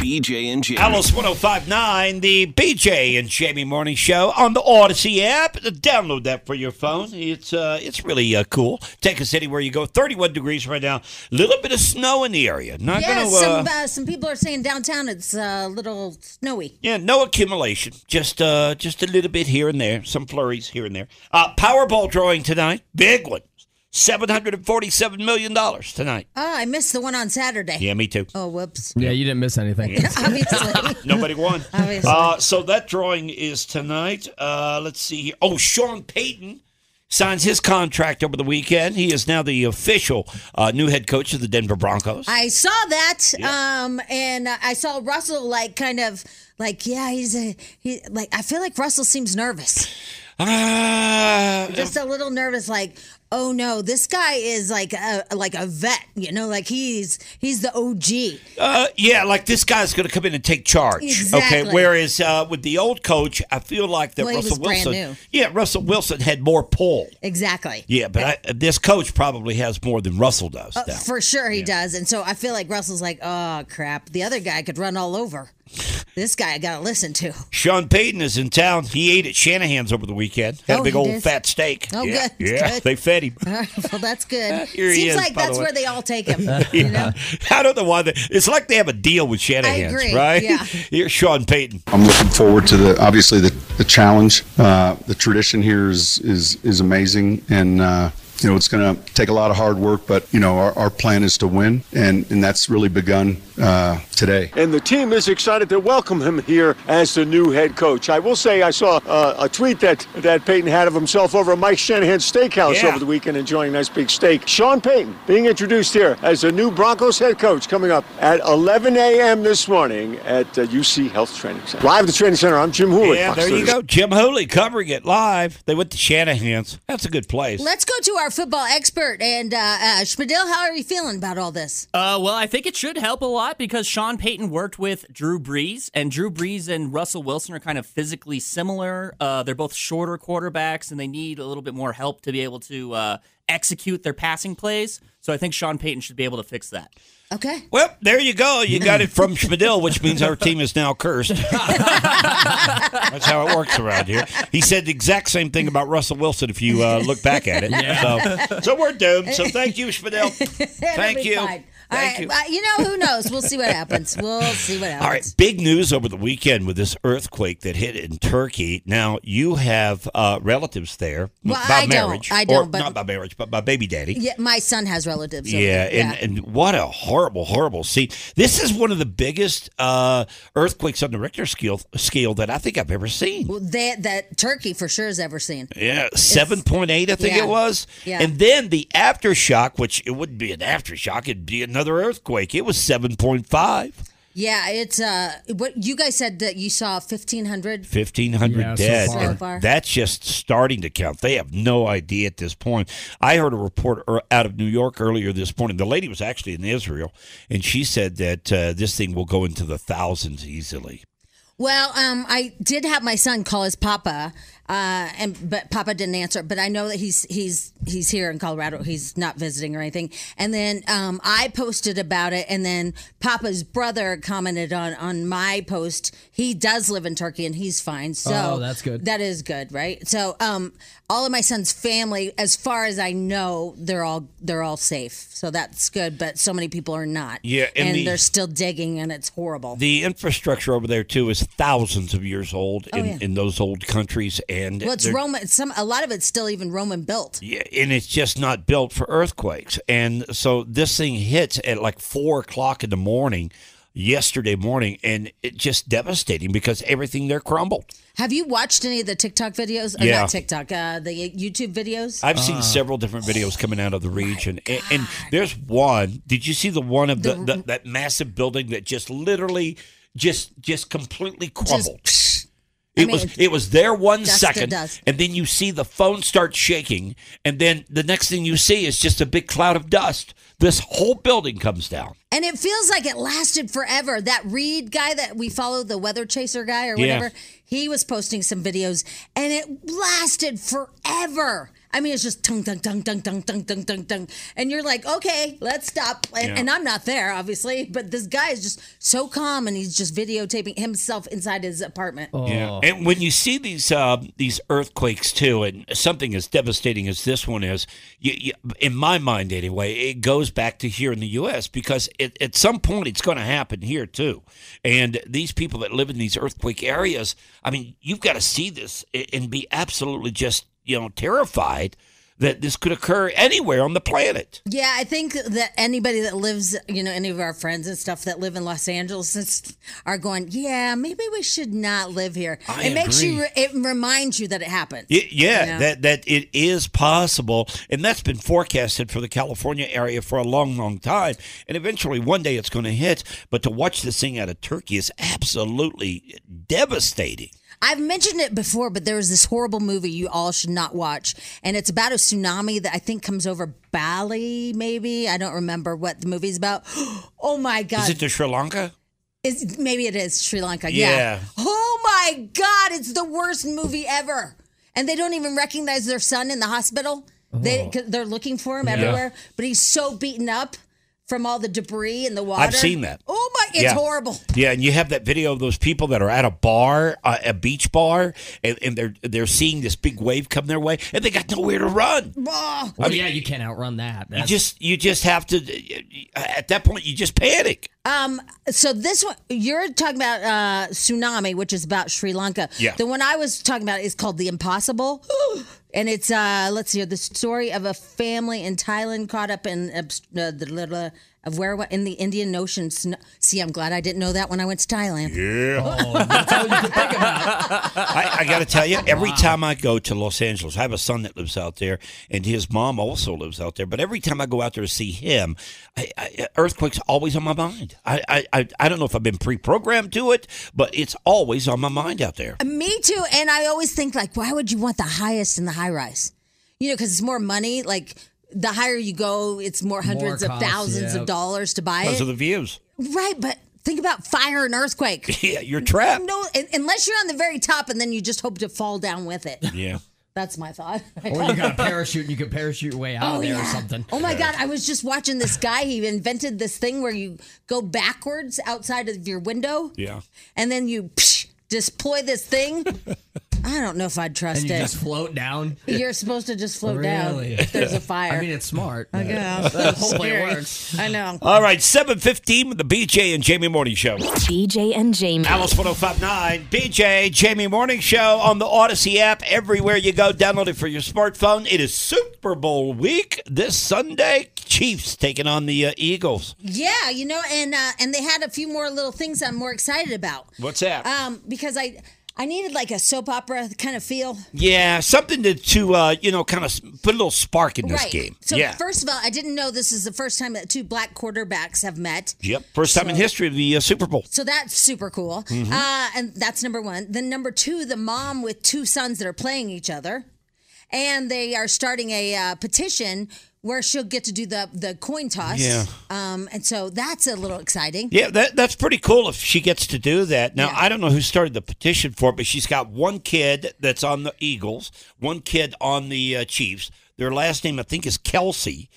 BJ and Jamie. Alice 1059, the BJ and Jamie Morning Show on the Audacy app. Download that for your phone. It's uh, it's really uh, cool. Take us anywhere you go. 31 degrees right now. A little bit of snow in the area. Not yeah, gonna. some Uh, uh, some people are saying downtown it's uh, a little snowy. yeah, no accumulation. Just uh, just a little bit here and there. Some flurries here and there. Uh, Powerball drawing tonight. Big one. $747 million tonight. Oh, I missed the one on Saturday. Yeah, me too. Oh, whoops. Yeah, you didn't miss anything. Obviously. Nobody won. Obviously. Uh, so that drawing is tonight. Uh, let's see here. Oh, Sean Payton signs his contract over the weekend. He is now the official uh, new head coach of the Denver Broncos. I saw that, um, and uh, I saw Russell like kind of like yeah, he's a he like I feel like Russell seems nervous, Ah, just a little nervous, like oh no, this guy is like a like a vet, you know, like he's he's the OG. uh, yeah, like this guy's going to come in and take charge. Exactly. Okay. Whereas uh, with the old coach, I feel like that Well, Russell Wilson. Yeah, Russell Wilson had more pull. Exactly. Yeah, but I, this coach probably has more than Russell does. Uh, for sure he does, and so I feel like Russell's like, oh crap, the other guy could run all over. This guy I gotta listen to. Sean Payton is in town. He ate at Shanahan's over the weekend. Had Oh, a big old did? fat steak. Oh, yeah. good, Yeah, good. they fed him. All right, well, that's good. Here he Seems is, like by the that's way. where they all take him. You know? I don't know why. They, it's like they have a deal with Shanahan's, agree, right? yeah. Here's Sean Payton. I'm looking forward to the obviously the, the challenge. Uh, the tradition here is is is amazing, and uh, you know it's going to take a lot of hard work. But you know our, our plan is to win, and and that's really begun uh, today. And the team is excited to welcome him here as the new head coach. I will say I saw uh, a tweet that, that Payton had of himself over at Mike Shanahan's steakhouse Yeah. over the weekend enjoying a nice big steak. Sean Payton being introduced here as the new Broncos head coach coming up at 11 a.m. this morning at uh, UC Health Training Center. Live at the training center, I'm Jim Hooley. Yeah, Fox there you go. Jim Hooley covering it live. They went to Shanahan's. That's a good place. Let's go to our football expert and uh, uh, Schmidl. How are you feeling about all this? Uh, well, I think it should help a lot because Sean Payton worked with Drew Brees, and Drew Brees and Russell Wilson are kind of physically similar. Uh, they're both shorter quarterbacks, and they need a little bit more help to be able to uh, execute their passing plays. So I think Sean Payton should be able to fix that. Okay. Well, there you go. You got it from Schmidl, which means our team is now cursed. That's how it works around here. He said the exact same thing about Russell Wilson if you uh, look back at it. So, so we're doomed. So thank you, Schmidl. Thank you. fine. All Thank right, you. you know who knows? We'll see what happens. We'll see what happens. All right, big news over the weekend with this earthquake that hit in Turkey. Now you have uh, relatives there Well, by I don't. marriage, I don't, or but- not by marriage, but by baby daddy. Yeah, my son has relatives. Yeah, and, and what a horrible, horrible scene. This is one of the biggest uh, earthquakes on the Richter scale scale that I think I've ever seen. Well, that that Turkey for sure has ever seen. Yeah, seven point eight, I think yeah. it was. Yeah. And then the aftershock, which it wouldn't be an aftershock, it'd be another earthquake. It was seven point five. Yeah, it's uh, what you guys said that you saw fifteen hundred. 1,500 Yeah, so dead. far. So And. That's just starting to count. They have no idea at this point. I heard a report er- out of New York earlier this morning. The lady was actually in Israel, and she said that uh, this thing will go into the thousands easily. Well, um, I did have my son call his papa Uh, and but Papa didn't answer. But I know that he's he's he's here in Colorado. He's not visiting or anything. And then um, I posted about it, and then Papa's brother commented on on my post. He does live in Turkey, and he's fine. So Oh, that's good. That is good, right? So um, all of my son's family, as far as I know, they're all they're all safe. So that's good. But so many people are not. Yeah, and and, the- they're still digging, and it's horrible. The infrastructure over there too is thousands of years old Oh, in, yeah. in those old countries, and well, it's Roman. Some a lot of it's still even Roman built. Yeah, and it's just not built for earthquakes. And so this thing hits at like four o'clock in the morning yesterday morning, and it's just devastating because everything there crumbled. Have you watched any of the TikTok videos? Or Yeah. not TikTok, uh, the YouTube videos? I've seen several different videos coming out of the region, and, and there's one. Did you see the one of the, the that massive building that just literally just just completely crumbled? I It mean, was it was there one second, and then you see the phone start shaking, and then the next thing you see is just a big cloud of dust. This whole building comes down. And it feels like it lasted forever. That Reed guy that we follow, the weather chaser guy or Yeah. whatever, he was posting some videos and it lasted forever. I mean, it's just tung, tung, tung, tung, tung, tung, tung, tung, tung. And you're like, okay, let's stop. And, Yeah. and I'm not there, obviously, but this guy is just so calm and he's just videotaping himself inside his apartment. Yeah, and when you see these uh, these earthquakes too, and something as devastating as this one is, you, you, in my mind anyway, it goes back to here in the U.S. because it, at some point it's going to happen here too. And these people that live in these earthquake areas, I mean, you've got to see this and be absolutely just you know terrified that this could occur anywhere on the planet. Yeah, I think that anybody that lives, you know, any of our friends and stuff that live in Los Angeles are going, yeah, maybe we should not live here. I it makes you, it reminds you that it happened. Y- yeah, You know? that that it is possible, and that's been forecasted for the California area for a long, long time. And eventually, one day, it's going to hit. But to watch this thing out of Turkey is absolutely devastating. I've mentioned it before, but there was this horrible movie you all should not watch, and it's about a tsunami that I think comes over Bali. Maybe I don't remember what the movie's about. Oh my god! Is it to Sri Lanka? Is maybe it is Sri Lanka. Yeah. Yeah. Oh my God! It's the worst movie ever, and they don't even recognize their son in the hospital. They oh. they they're looking for him Yeah. everywhere, but he's so beaten up from all the debris and the water. I've seen that. Oh my! It's Yeah. horrible. Yeah, and you have that video of those people that are at a bar, uh, a beach bar, and, and they're they're seeing this big wave come their way, and they got nowhere to run. Oh. Well, yeah, you can't outrun that. You just you just have to. At that point, you just panic. Um. So this one you're talking about uh, tsunami, which is about Sri Lanka. Yeah. The one I was talking about is called the Impossible, and it's uh let's see the story of a family in Thailand caught up in uh, the little of where in the Indian Ocean. Sn- See, I'm glad I didn't know that when I went to Thailand. Yeah. Oh, that's all you can think about. I, I got to tell you, every time I go to Los Angeles, I have a son that lives out there, and his mom also lives out there. But every time I go out there to see him, I, I, earthquakes always on my mind. I, I, I, I don't know if I've been pre-programmed to it, but it's always on my mind out there. Uh, me too. And I always think like, why would you want the highest in the high rise? You know, because it's more money. Like the higher you go, it's more hundreds of cost, thousands yeah. of dollars to buy oh, Because it. of the views. right, but think about fire and earthquake. Yeah, you're trapped. No, unless you're on the very top and then you just hope to fall down with it. Yeah. That's my thought. Or you got a parachute and you can parachute your way out Oh of there yeah. or something. Oh my God! I was just watching this guy. He invented this thing where you go backwards outside of your window, Yeah. and then you psh, deploy this thing. I don't know if I'd trust And you it. just float down. You're supposed to just float Really? down if there's a fire. I mean, it's smart. I but- guess. Hopefully it works. I know. All right, 715 with the BJ and Jamie Morning Show. BJ and Jamie. Alice 1059, BJ, Jamie Morning Show on the Audacy app. Everywhere you go, download it for your smartphone. It is Super Bowl week this Sunday. Chiefs taking on the uh, Eagles. Yeah, you know, and uh, and they had a few more little things I'm more excited about. What's that? Um, because I I needed like a soap opera kind of feel. Yeah, something to, to uh, you know, kind of put a little spark in this right. game. So yeah. first of all, I didn't know this is the first time that two black quarterbacks have met. Yep. First time in history of the uh, Super Bowl. So that's super cool. Mhm. Uh, and that's number one. Then number two, the mom with two sons that are playing each other. And they are starting a uh, petition where she'll get to do the the coin toss. Yeah. Um, and so that's a little exciting. Yeah, that, that's pretty cool if she gets to do that. Now, I don't know who started the petition for it, but she's got one kid that's on the Eagles, one kid on the uh, Chiefs. Their last name, I think, is Kelce.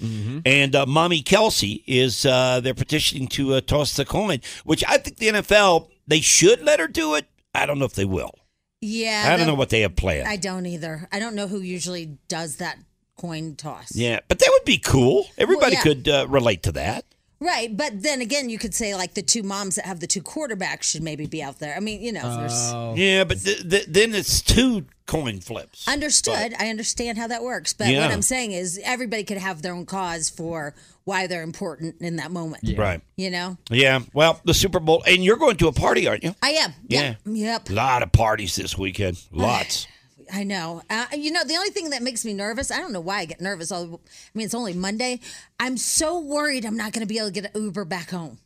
And uh, Mommy Kelce is, uh, they're petitioning to uh, toss the coin, which I think the NFL, they should let her do it. I don't know if they will. Yeah. I don't the- know what they have planned. I don't either. I don't know who usually does that coin toss. yeah, but that would be cool. Everybody yeah. could uh, relate to that. Right, but then again, you could say like the two moms that have the two quarterbacks should maybe be out there. I mean, you know, there's Yeah, but th- th- then it's two coin flips. understood. I understand how that works, but Yeah. what I'm saying is everybody could have their own cause for why they're important in that moment. Right. You know, Yeah. Well, the Super Bowl, and you're going to a party, aren't you? I am. Yeah. Yep. A lot of parties this weekend. Lots. I know. Uh, you know, the only thing that makes me nervous, I don't know why I get nervous. I mean, it's only Monday. I'm so worried I'm not going to be able to get an Uber back home.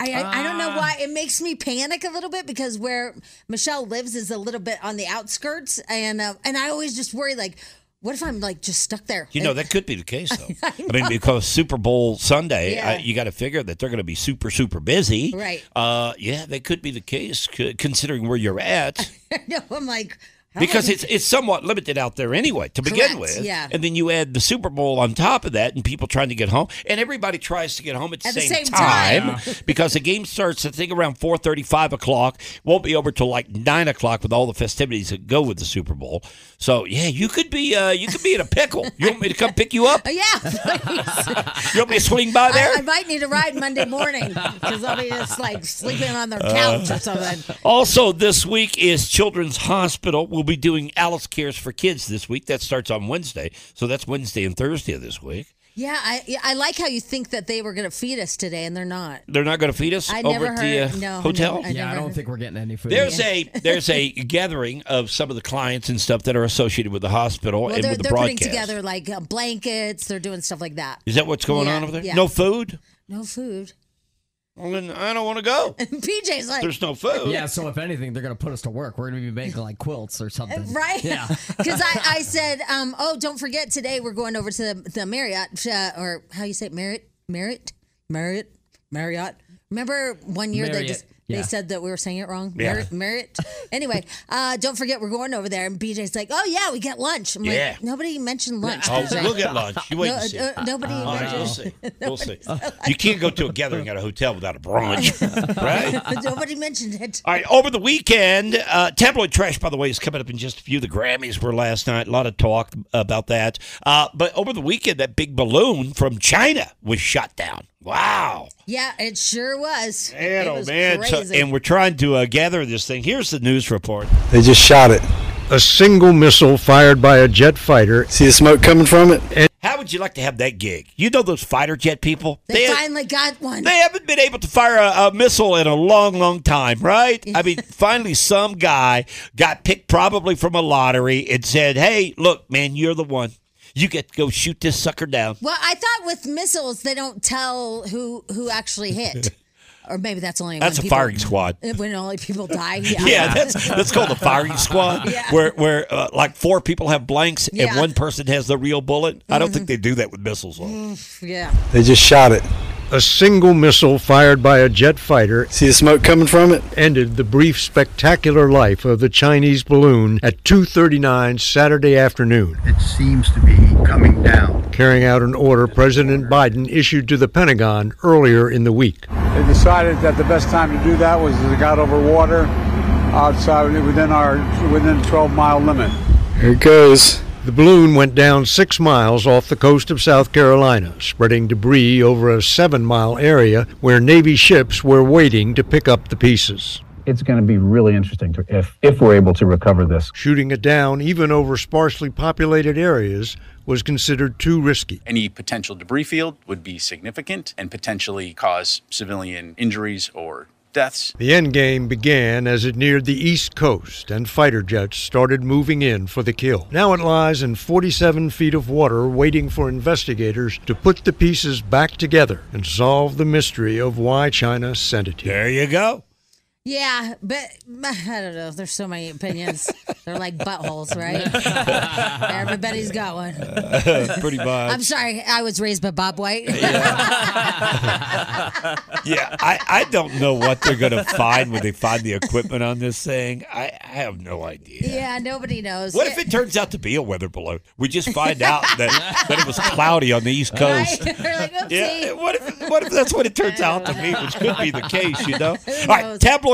I, I, I don't know why. It makes me panic a little bit because where Michelle lives is a little bit on the outskirts. And, uh, and I always just worry, like, what if I'm like just stuck there? You know, that could be the case, though. I, mean, because Super Bowl Sunday, Yeah. uh, you got to figure that they're going to be super, super busy. Right. Uh, yeah, that could be the case, considering where you're at. no, I'm like, because it's it's somewhat limited out there anyway to begin Correct, with. yeah. And then you add the Super Bowl on top of that, and people trying to get home, and everybody tries to get home at the, At the same, same time, time. because the game starts I think around four thirty, five o'clock. Won't be over till like nine o'clock with all the festivities that go with the Super Bowl. So yeah, you could be uh, you could be in a pickle. You want me to come pick you up? Oh, yeah, please. You want me to swing by there? I, I might need a ride Monday morning because I'll be just like sleeping on their couch Uh, or something. Also, this week is Children's Hospital. We'll be doing Alice Cares for Kids this week. That starts on Wednesday. So that's Wednesday and Thursday of this week. Yeah, I I like how you think that they were going to feed us today, and they're not. They're not going to feed us I over never at the uh, no, hotel? never- I yeah, I don't heard- think we're getting any food. There's a there's a gathering of some of the clients and stuff that are associated with the hospital Well, and they're, with the they're putting together like uh, blankets. They're doing stuff like that. Is that what's going Yeah, on over there? yeah. No food? No food. Well, then I don't want to go. And BJ's like, There's no food. Yeah, so if anything, they're gonna put us to work. We're gonna be making like quilts or something. Right? Yeah. Because I, I said, um, oh, don't forget today we're going over to the, the Marriott, uh, or how you say it, Marriott? Marriott? Marriott? Marriott? Remember one year they just yeah. they said that we were saying it wrong? Yeah. Marriott? Marriott? anyway, uh, don't forget we're going over there. And BJ's like, oh, yeah, we get lunch. I'm Yeah. like, nobody mentioned lunch. Oh, we'll get lunch. You wait No, and see. uh, nobody All right, mentioned- we'll see. We'll see. You can't go to a gathering at a hotel without a brunch, right? nobody mentioned it. All right, over the weekend, uh, tabloid trash, by the way, is coming up in just a few. The Grammys were last night. A lot of talk about that. Uh, but over the weekend, that big balloon from China was shot down. Wow. Yeah, it sure was. Man, it oh, was man. So- crazy. and we're trying to uh, gather this thing. Here's the news report. They just shot it. A single missile fired by a jet fighter. See the smoke coming from it? And How would you like to have that gig? You know those fighter jet people? they, finally got one. They haven't been able to fire a, a missile in a long, long time, right? I mean, finally, some guy got picked probably from a lottery and said, "Hey, look, man, you're the one. You get to go shoot this sucker down." Well, I thought with missiles they don't tell who who actually hit, or maybe that's only That's when a people- firing squad. when only people die. Yeah, Yeah, that's that's called a firing squad, Yeah. where where uh, like four people have blanks and Yeah. Mm-hmm. one person has the real bullet. I don't think they do that with missiles. Though. yeah. they just shot it. A single missile fired by a jet fighter. See the smoke coming from it? Ended the brief spectacular life of the Chinese balloon at 2:39 Saturday afternoon. It seems to be coming down. Carrying out an order President Biden issued to the Pentagon earlier in the week. They decided that the best time to do that was as it got over water outside within our within the 12 mile limit. Here it goes. The balloon went down six miles off the coast of South Carolina, spreading debris over a seven mile area where Navy ships were waiting to pick up the pieces. It's going to be really interesting to, if if we're able to recover this. Shooting it down, even over sparsely populated areas, was considered too risky. Any potential debris field would be significant and potentially cause civilian injuries or deaths. The endgame began as it neared the east coast and fighter jets started moving in for the kill. Now it lies in 47 feet of water waiting for investigators to put the pieces back together and solve the mystery of why China sent it here. There you go. Yeah, but I don't know. There's so many opinions. They're like buttholes, right? Everybody's got one. Pretty much. I'm sorry. I was raised by Bob White. yeah, yeah I, I don't know what they're going to find when they find the equipment on this thing. I, I have no idea. yeah, nobody knows. What if it turns out to be a weather balloon? We just find out that, that it was cloudy on the East Coast. Right? Like. Yeah, what if what if that's what it turns out to be, which could be the case, you know? All right, tabloid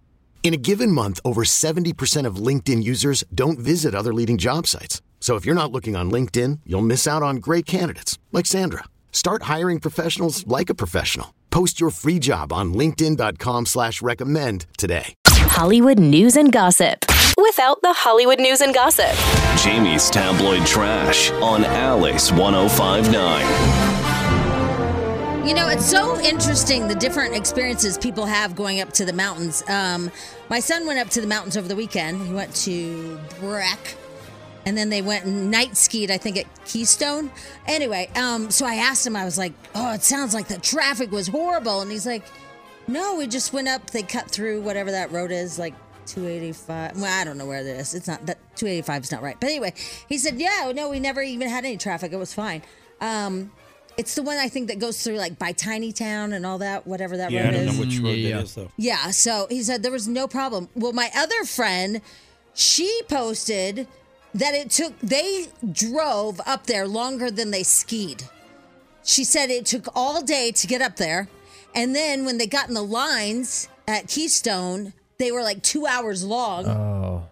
In a given month, over 70% of LinkedIn users don't visit other leading job sites. So if you're not looking on LinkedIn, you'll miss out on great candidates like Sandra. Start hiring professionals like a professional. Post your free job on linkedin.com slash recommend today. Hollywood news and gossip without the Hollywood news and gossip. Jamie's tabloid trash on Alice 1059. You know, it's so interesting the different experiences people have going up to the mountains. Um, my son went up to the mountains over the weekend. He went to Breck, and then they went and night skied, I think, at Keystone. Anyway, um, so I asked him, I was like, "Oh, it sounds like the traffic was horrible," and he's like, "No, we just went up. They cut through whatever that road is, like." 285. Well, I don't know where it is. It's not that 285 is not right. But anyway, he said, "Yeah, no, we never even had any traffic. It was fine." Um, it's the one I think that goes through like by Tiny Town and all that, whatever that road is. Yeah, I don't is. know which road Yeah, that yeah. is, though. Yeah, so he said there was no problem. Well, my other friend, she posted that it took they drove up there longer than they skied. She said it took all day to get up there, and then when they got in the lines at Keystone, they were like two hours long. Oh.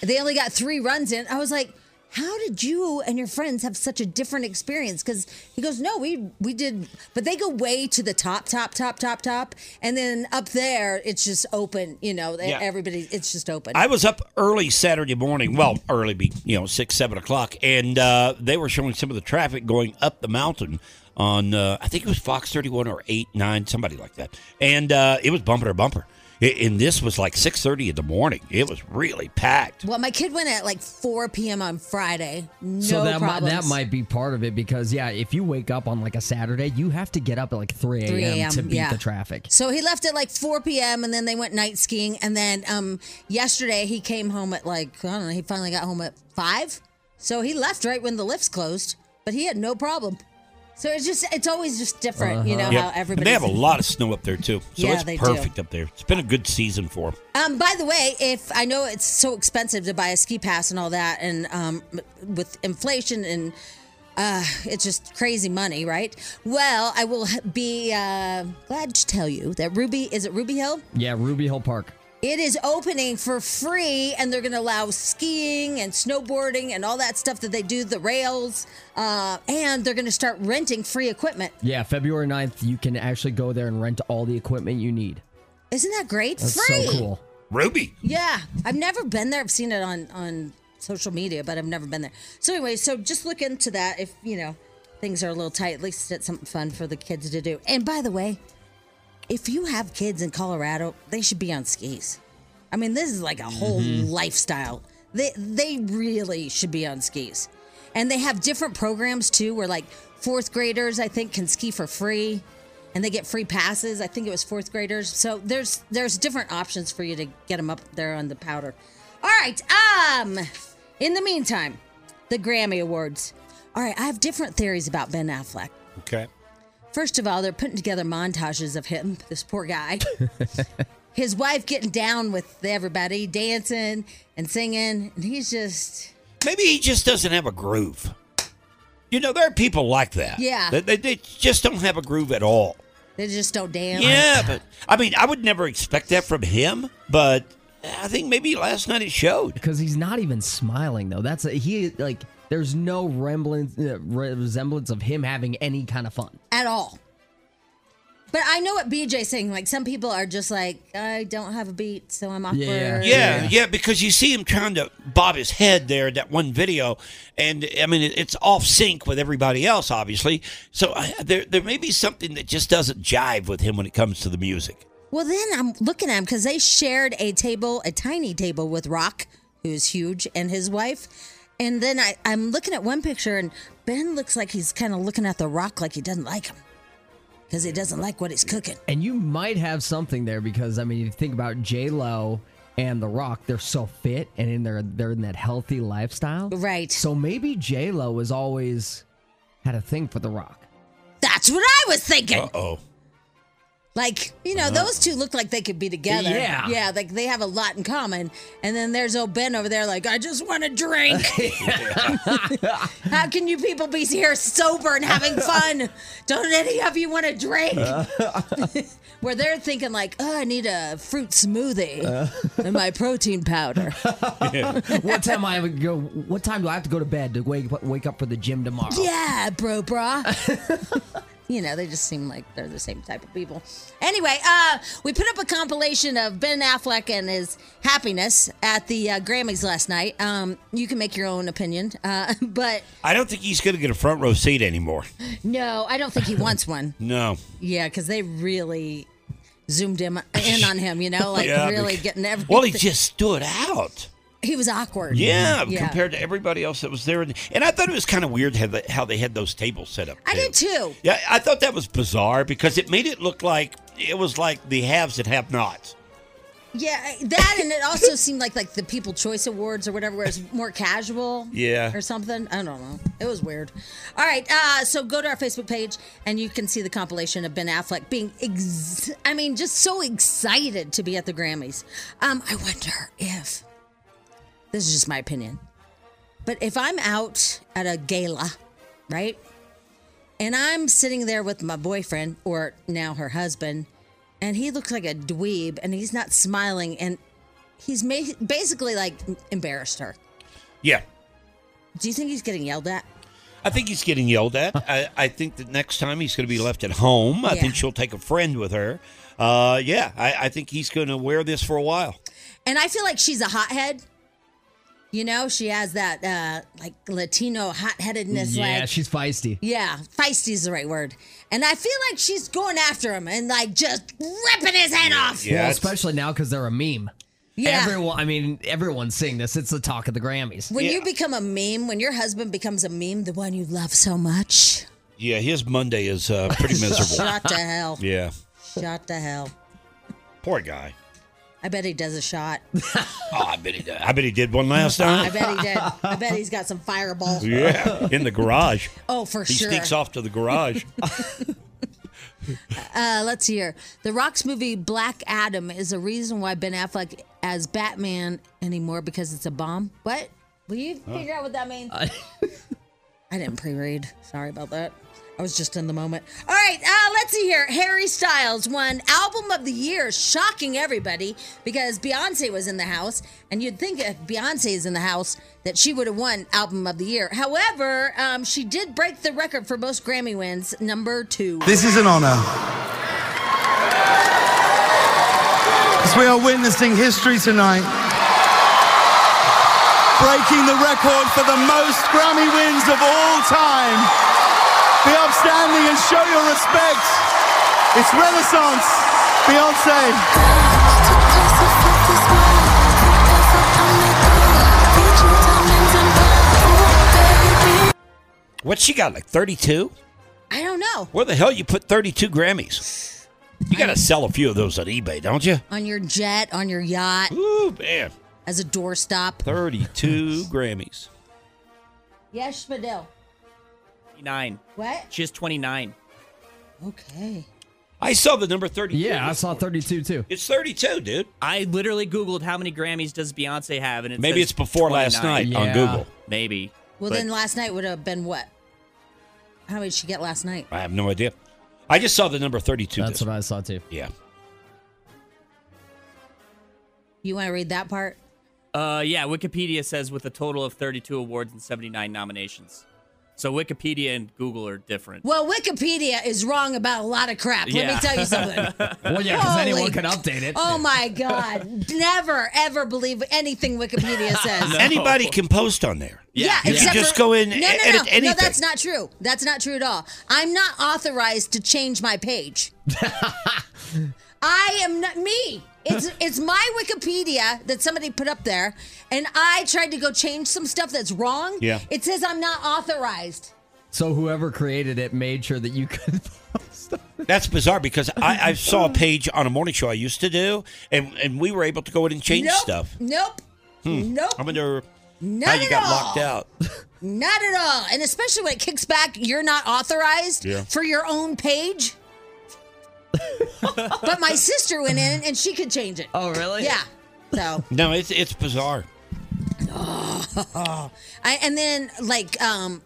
They only got three runs in. I was like, how did you and your friends have such a different experience? Because he goes, no, we we did, but they go way to the top, top, top, top, top, and then up there it's just open. You know, Yeah. everybody, it's just open. I was up early Saturday morning. Well, early, be you know six, seven o'clock, and uh, they were showing some of the traffic going up the mountain on. Uh, I think it was Fox thirty one or eight, nine, somebody like that, and uh, it was bumper to bumper. I- And this was like six thirty in the morning. It was really packed. well, my kid went at like 4 p.m. on Friday. No so that might, that might be part of it because yeah, if you wake up on like a Saturday, you have to get up at like 3 3 a.m. a.m., to beat yeah. the traffic. So he left at like 4 p.m. and then they went night skiing. And then um, yesterday he came home at like, I don't know, he finally got home at 5. So he left right when the lifts closed, but he had no problem. So it's just, it's always just different, you know, Yep. how And everybody. they have a lot of snow up there too, so Yeah, it's they do. perfect up there. It's been a good season for them. Um, by the way, if I know it's so expensive to buy a ski pass and all that, and um, with inflation and uh, it's just crazy money, right? Well, I will be uh, glad to tell you that Ruby is it Ruby Hill? Yeah, Ruby Hill Park. It is opening for free, and they're going to allow skiing and snowboarding and all that stuff that they do, the rails, uh, and they're going to start renting free equipment. Yeah, February 9th, you can actually go there and rent all the equipment you need. Isn't that great? That's free. so cool. Ruby. Yeah, I've never been there. I've seen it on on social media, but I've never been there. So anyway, so just look into that if you know things are a little tight. At least it's something fun for the kids to do. And by the way, if you have kids in Colorado, they should be on skis. I mean, this is like a whole Mm-hmm. lifestyle. They they really should be on skis. And they have different programs too where like fourth graders I think can ski for free and they get free passes. I think it was fourth graders. So there's there's different options for you to get them up there on the powder. All right. Um in the meantime, the Grammy Awards. All right, I have different theories about Ben Affleck. Okay. First of all, they're putting together montages of him, this poor guy. His wife getting down with everybody, dancing and singing, and he's just Maybe he just doesn't have a groove. You know, there are people like that. Yeah. They, they, they just don't have a groove at all. They just don't dance. Yeah, but I mean, I would never expect that from him, but I think maybe last night it showed. Because he's not even smiling though. That's a, he like. There's no remblance, uh, resemblance of him having any kind of fun. at all. But I know what BJ's saying. Like some people are just like, I don't have a beat, so I'm awkward. Yeah, yeah, yeah. because you see him trying to bob his head there that one video, and I mean it- it's off sync with everybody else, obviously. So I, there, there may be something that just doesn't jive with him when it comes to the music. Well, then I'm looking at him because they shared a table, a tiny table with Rock, who's huge, and his wife. And then I, I'm looking at one picture, and Ben looks like he's kind of looking at the Rock like he doesn't like him because he doesn't like what he's cooking. And you might have something there because I mean, you think about J Lo and The Rock; they're so fit and in their they're in that healthy lifestyle, right? So maybe J Lo has always had a thing for The Rock. That's what I was thinking. oh. Like, you know, uh-huh. those two look like they could be together. Yeah. Yeah, like they have a lot in common. And then there's old Ben over there, like, I just want to drink. How can you people be here sober and having fun? Don't any of you want to drink? Uh-huh. Where they're thinking, like, oh, I need a fruit smoothie uh-huh. and my protein powder. what time I have to go? What time do I have to go to bed to wake wake up for the gym tomorrow? Yeah, bro, brah. You know, they just seem like they're the same type of people. Anyway, uh, we put up a compilation of Ben Affleck and his happiness at the uh, Grammys last night. Um, you can make your own opinion, uh, but I don't think he's going to get a front row seat anymore. no, I don't think he wants one. No. Yeah, because they really zoomed him in on him. You know, like Yeah, really getting everything. Well, he just stood out. He was awkward. Yeah, compared to everybody else that was there. And I thought it was kind of weird how they, how they had those tables set up. I did too. Yeah, I thought that was bizarre because it made it look like it was like the haves and have nots. Yeah, that and it also seemed like like the People Choice Awards or whatever, where it's more casual. Yeah. Or something. I don't know. It was weird. All right, uh, so go to our Facebook page and you can see the compilation of Ben Affleck being, ex- I mean, just so excited to be at the Grammys. Um, I wonder if this is just my opinion, but if I'm out at a gala, right, and I'm sitting there with my boyfriend or now her husband, and he looks like a dweeb and he's not smiling and he's ma- basically like embarrassed her. Yeah. Do you think he's getting yelled at? I think he's getting yelled at. I, I think that next time he's going to be left at home. I Yeah. think she'll take a friend with her. Uh, yeah, I, I think he's going to wear this for a while. And I feel like she's a hothead. You know, she has that uh like Latino hot-headedness yeah, like she's feisty. Yeah, feisty is the right word. And I feel like she's going after him and like just ripping his head off. well, especially now because they're a meme. Yeah. Everyone, I mean, everyone's seeing this. It's the talk of the Grammys. When you become a meme, when your husband becomes a meme, the one you love so much, Yeah, his Monday is uh, pretty miserable. shot to hell. Yeah. Shot to hell. Poor guy. I bet he does a shot. Oh, I bet he did. I bet he did one last time. I bet he did. I bet he's got some fireball. Yeah, in the garage. Oh, for he sure. He sneaks off to the garage. Uh, let's hear. The Rock's movie Black Adam is a reason why Ben Affleck as Batman anymore because it's a bomb. What? Will you figure out what that means? I didn't pre-read. Sorry about that. I was just in the moment. All right, uh, let's see here. Harry Styles won Album of the Year, shocking everybody because Beyonce was in the house, and you'd think if Beyonce is in the house that she would have won Album of the Year. However, um, she did break the record for most Grammy wins, number two. This is an honor. As we are witnessing history tonight, breaking the record for the most Grammy wins of all time. Be upstanding and show your respect. It's Renaissance, Beyonce. What she got? Like thirty-two? I don't know. Where the hell you put thirty-two Grammys? You got to sell a few of those on eBay, don't you? On your jet, on your yacht. Ooh, man. As a doorstop. Thirty-two Grammys. Yes, Spadil. 29. What? She has 29. Okay. I saw the number thirty-two. Yeah, I saw 32 too. It's thirty-two, dude. I literally Googled how many Grammys does Beyonce have, and it Maybe says it's before last 29. night on Google. Maybe. Well, But then last night would have been what? How many did she get last night? I have no idea. I just saw the number 32. That's this what I saw too. Yeah. You want to read that part? Uh, yeah, Wikipedia says with a total of 32 awards and 79 nominations. So Wikipedia and Google are different. Well, Wikipedia is wrong about a lot of crap. Let me tell you something. Well, yeah, because anyone can update it. Oh my God! Never ever believe anything Wikipedia says. Anybody can post on there. Yeah, You can except just for- go in No, and no, edit no, anything. no. That's not true. That's not true at all. I'm not authorized to change my page. I am not me. It's it's my Wikipedia that somebody put up there, and I tried to go change some stuff that's wrong. Yeah. It says I'm not authorized. So whoever created it made sure that you could. Post. That's bizarre because I, I saw a page on a morning show I used to do, and, and we were able to go in and change nope, stuff. Nope. Hmm. Nope. I wonder Not how you at got all. locked out. Not at all. And especially when it kicks back, you're not authorized Yeah. for your own page. But my sister went in and she could change it. Oh, really? Yeah. So, No, it's it's bizarre. I, and then like um,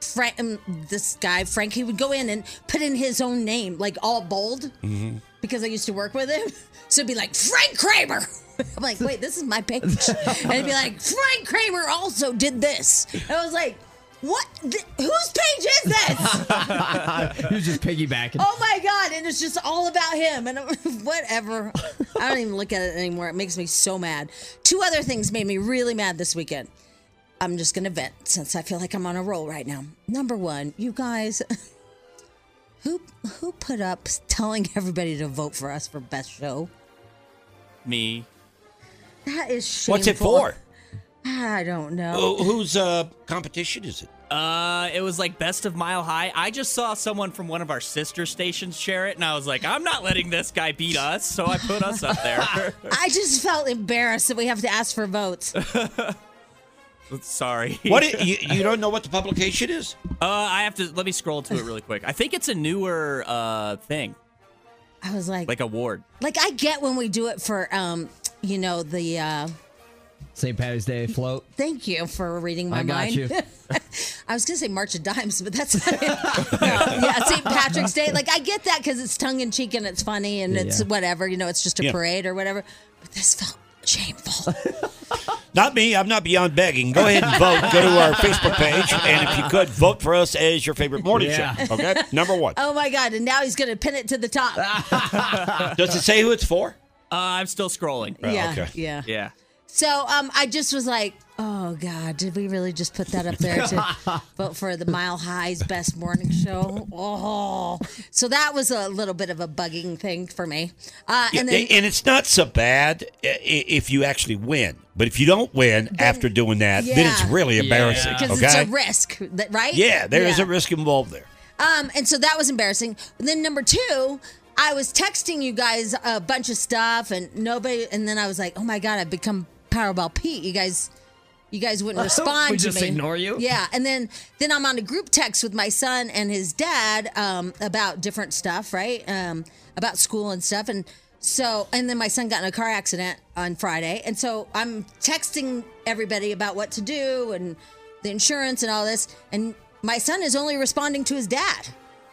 Frank, um, this guy Frank, he would go in and put in his own name, like all bold, Mm-hmm. because I used to work with him. So it'd be like Frank Kramer. I'm like, wait, this is my page, and it'd be like Frank Kramer also did this. And I was like, what? Th- whose page is this? he was just piggybacking. Oh my god! And it's just all about him, and whatever. I don't even look at it anymore. It makes me so mad. Two other things made me really mad this weekend. I'm just gonna vent since I feel like I'm on a roll right now. Number one, you guys, who who put up telling everybody to vote for us for best show? Me. That is shameful. What's it for? I don't know. Oh, whose uh, competition is it? Uh, it was like best of Mile High. I just saw someone from one of our sister stations share it, and I was like, I'm not letting this guy beat us, so I put us up there. I just felt embarrassed that we have to ask for votes. Sorry. What i- you, you don't know what the publication is? Uh, I have to let me scroll to it really quick. I think it's a newer uh thing, I was like, like award. like I get when we do it for um, you know the. uh St. Patty's Day float. Thank you for reading my I got mind. you. I was gonna say March of Dimes, but that's not it. No, yeah, St. Patrick's Day. Like I get that because it's tongue in cheek and it's funny and it's Yeah. whatever. You know, it's just a Yeah. parade or whatever. But this felt shameful. Not me. I'm not beyond begging. Go ahead and vote. Go to our Facebook page, and if you could, vote for us as your favorite morning Yeah. show. Okay, number one. oh my god! And now he's gonna pin it to the top. Does it say who it's for? Uh, I'm still scrolling. yeah, yeah. Yeah. So um, I just was like, oh god, did we really just put that up there to vote for the Mile High's best morning show? Oh, so that was a little bit of a bugging thing for me. Uh, and then and it's not so bad i- i- if you actually win, but if you don't win after doing that, then it's Yeah. really embarrassing. because okay. it's a risk, that, right? yeah, there is Yeah. a risk involved there. Um, and so that was embarrassing. And then number two, I was texting you guys a bunch of stuff, and nobody. And then I was like, oh my god, I've become Powerball Pete. You guys, you guys wouldn't respond We to just me. ignore you? Yeah. And then then I'm on a group text with my son and his dad um, about different stuff, right? Um, about school and stuff, and. So, and then my son got in a car accident on Friday. And so I'm texting everybody about what to do and the insurance and all this. And my son is only responding to his dad.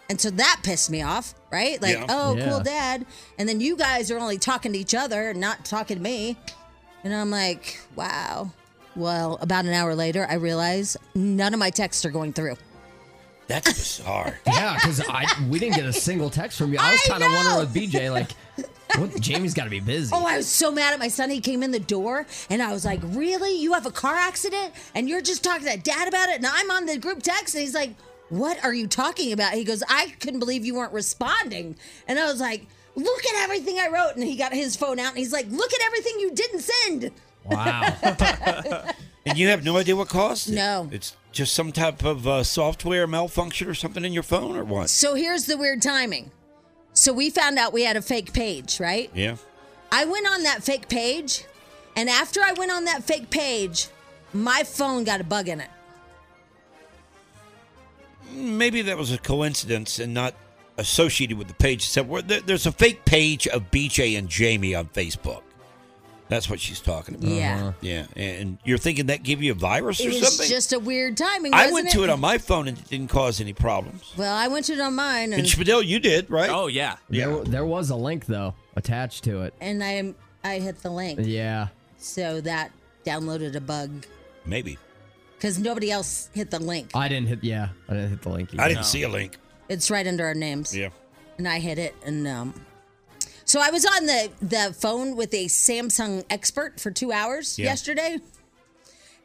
And so that pissed me off, right? Like, Yeah. oh, Yeah. cool dad. And then you guys are only talking to each other not talking to me. And I'm like, wow. Well, about an hour later, I realize none of my texts are going through. That's bizarre. Yeah, because I we didn't get a single text from you. I was kind of wondering with BJ, like, what, Jamie's got to be busy. Oh, I was so mad at my son. He came in the door and I was like, Really? You have a car accident and you're just talking to dad about it? And I'm on the group text and he's like, What are you talking about? He goes, I couldn't believe you weren't responding. And I was like, Look at everything I wrote. And he got his phone out and he's like, Look at everything you didn't send. Wow. and you have no idea what caused it? No. It's just some type of uh, software malfunction or something in your phone or what? So here's the weird timing. So we found out we had a fake page, right? Yeah. I went on that fake page, and after I went on that fake page, my phone got a bug in it. Maybe that was a coincidence and not associated with the page. Except where there- there's a fake page of BJ and Jamie on Facebook. That's what she's talking about. Yeah. Uh-huh. Yeah. And you're thinking that give you a virus It or was something? just a weird timing. I wasn't went to it on my phone and it didn't cause any problems. Well, I went to it on mine, And and, Spadil, you did, right? Oh yeah. There, there was a link though attached to it. and I I hit the link, Yeah. so that downloaded a bug Maybe. because nobody else hit the link. I didn't hit. Yeah, I didn't hit the link. I didn't see a link. It's right under our names. Yeah. and I hit it, and um, so I was on the the phone with a Samsung expert for two hours Yeah. yesterday,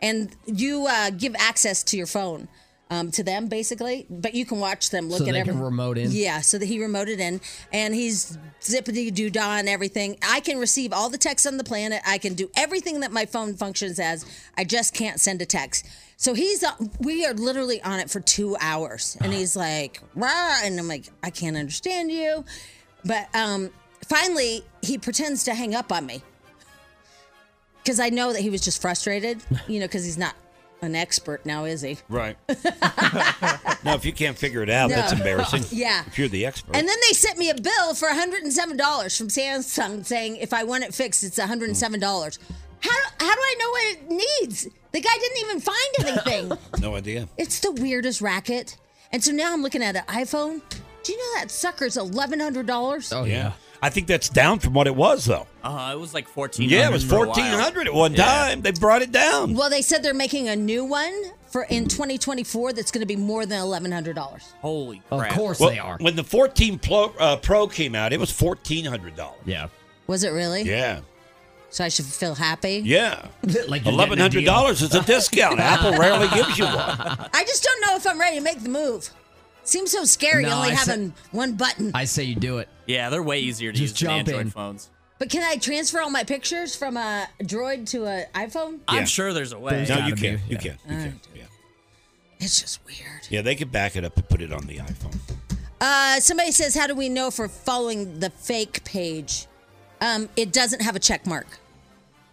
and you uh, give access to your phone. Um, to them basically, but you can watch them look So at they every can remote in? Yeah, so that he remoted in, and he's zippity doo dah and everything. I can receive all the texts on the planet. I can do everything that my phone functions as. I just can't send a text. So he's uh, we are literally on it for two hours, and he's like, Rah, and I'm like, I can't understand you, but um, finally he pretends to hang up on me because I know that he was just frustrated, you know, because he's not an expert now, is he? Right. no, if you can't figure it out, No. that's embarrassing. Yeah. If you're the expert. And then they sent me a bill for $107 from Samsung saying if I want it fixed, it's $107. How, how do I know what it needs? The guy didn't even find anything. no idea. it's the weirdest racket. And so now I'm looking at an iPhone. Do you know that sucker's $1,100? Oh, yeah. I think that's down from what it was, though. Uh, it was like fourteen. Yeah, it was for a 1400 at one Yeah. time. They brought it down. Well, they said they're making a new one for in 2024 that's going to be more than $1,100. Holy crap! Of course Well, they are. When the 14 Pro, uh, Pro came out, it was $1,400. Yeah. Was it really? Yeah. So I should feel happy? Yeah. like Eleven hundred dollars is a discount. Apple rarely gives you one. I just don't know if I'm ready to make the move. Seems so scary No, only I said- having one button. I say you do it. Yeah, they're way easier to Just use than Android in. phones. But can I transfer all my pictures from a Droid to an iPhone? I'm sure there's a way. No, you can. You can. You can. Yeah. It's just weird. Yeah, they could back it up and put it on the iPhone. Uh, somebody says, "How do we know if we're following the fake page?" Um, it doesn't have a check mark.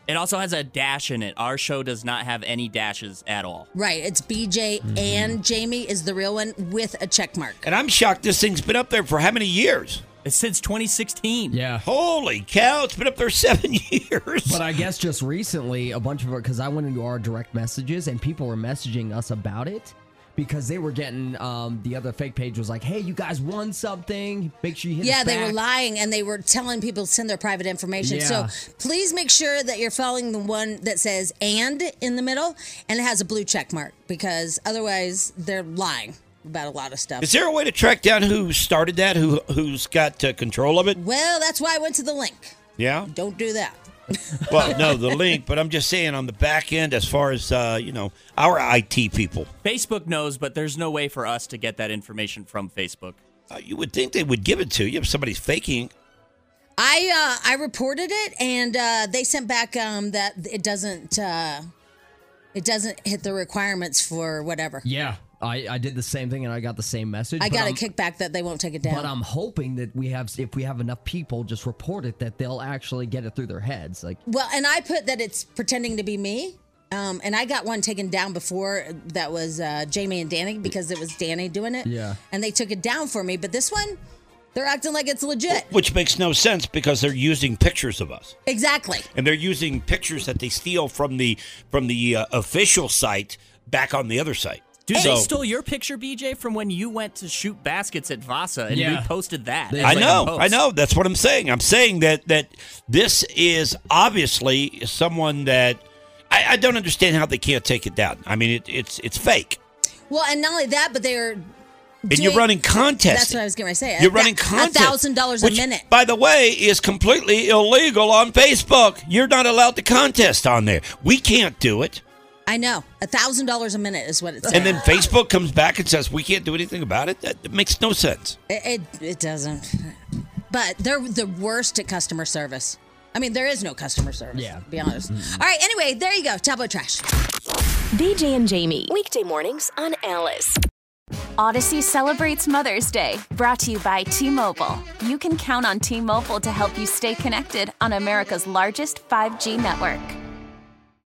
It also has a dash in it. Our show does not have any dashes at all. Right. It's BJ and Jamie is the real one with a check mark. And I'm shocked this thing's been up there for how many years? It's since 2016. Yeah. Holy cow, it's been up there seven years. But I guess just recently, a bunch of because I went into our direct messages and people were messaging us about it because they were getting um, the other fake page was like, "Hey, you guys won something. Make sure you hit." Yeah, us they were lying and they were telling people to send their private information. Yeah. So please make sure that you're following the one that says and in the middle and it has a blue check mark because otherwise they're lying about a lot of stuff. Is there a way to track down who started that? Who who's got uh, control of it? well, that's why I went to the link. Yeah. Don't do that. Well, no, the link, but I'm just saying on the back end, as far as uh, you know, our IT people. Facebook knows, but there's no way for us to get that information from Facebook. Uh, you would think they would give it to you if somebody's faking. I uh, I reported it and uh, they sent back um, that it doesn't uh, it doesn't hit the requirements for whatever. Yeah, I, I did the same thing and I got the same message. I but got a I'm- kickback that they won't take it down. But I'm hoping that we have, if we have enough people just report it, that they'll actually get it through their heads. Like, Well, and I put that it's pretending to be me. Um, and I got one taken down before that was uh, Jamie and Danny because it was Danny doing it. Yeah. And they took it down for me. But this one, they're acting like it's legit. Which makes no sense because they're using pictures of us, Exactly. and they're using pictures that they steal from the from the uh, official site back on the other site. Dude, So- they stole your picture, BJ, from when you went to shoot baskets at Vasa, and Yeah. we posted that. I like know. I know. That's what I'm saying. I'm saying that that this is obviously someone that I, I don't understand how they can't take it down. I mean, it, it's it's fake, Well, and not only that, but they're. and you're running contests. That's what I was going to say. You're running contests. A thousand dollars a which, minute. By the way, is completely illegal on Facebook. You're not allowed to contest on there. We can't do it. I know. A thousand dollars a minute is what it says. And then Facebook comes back and says we can't do anything about it. That, that makes no sense. It, it it doesn't. But they're the worst at customer service. I mean, there is no customer service. Yeah. To be honest. All right. Anyway, there you go. Tabloid trash. BJ and Jamie. Weekday mornings on Alice. Audacy celebrates Mother's Day, brought to you by T Mobile. You can count on T Mobile to help you stay connected on America's largest 5G network.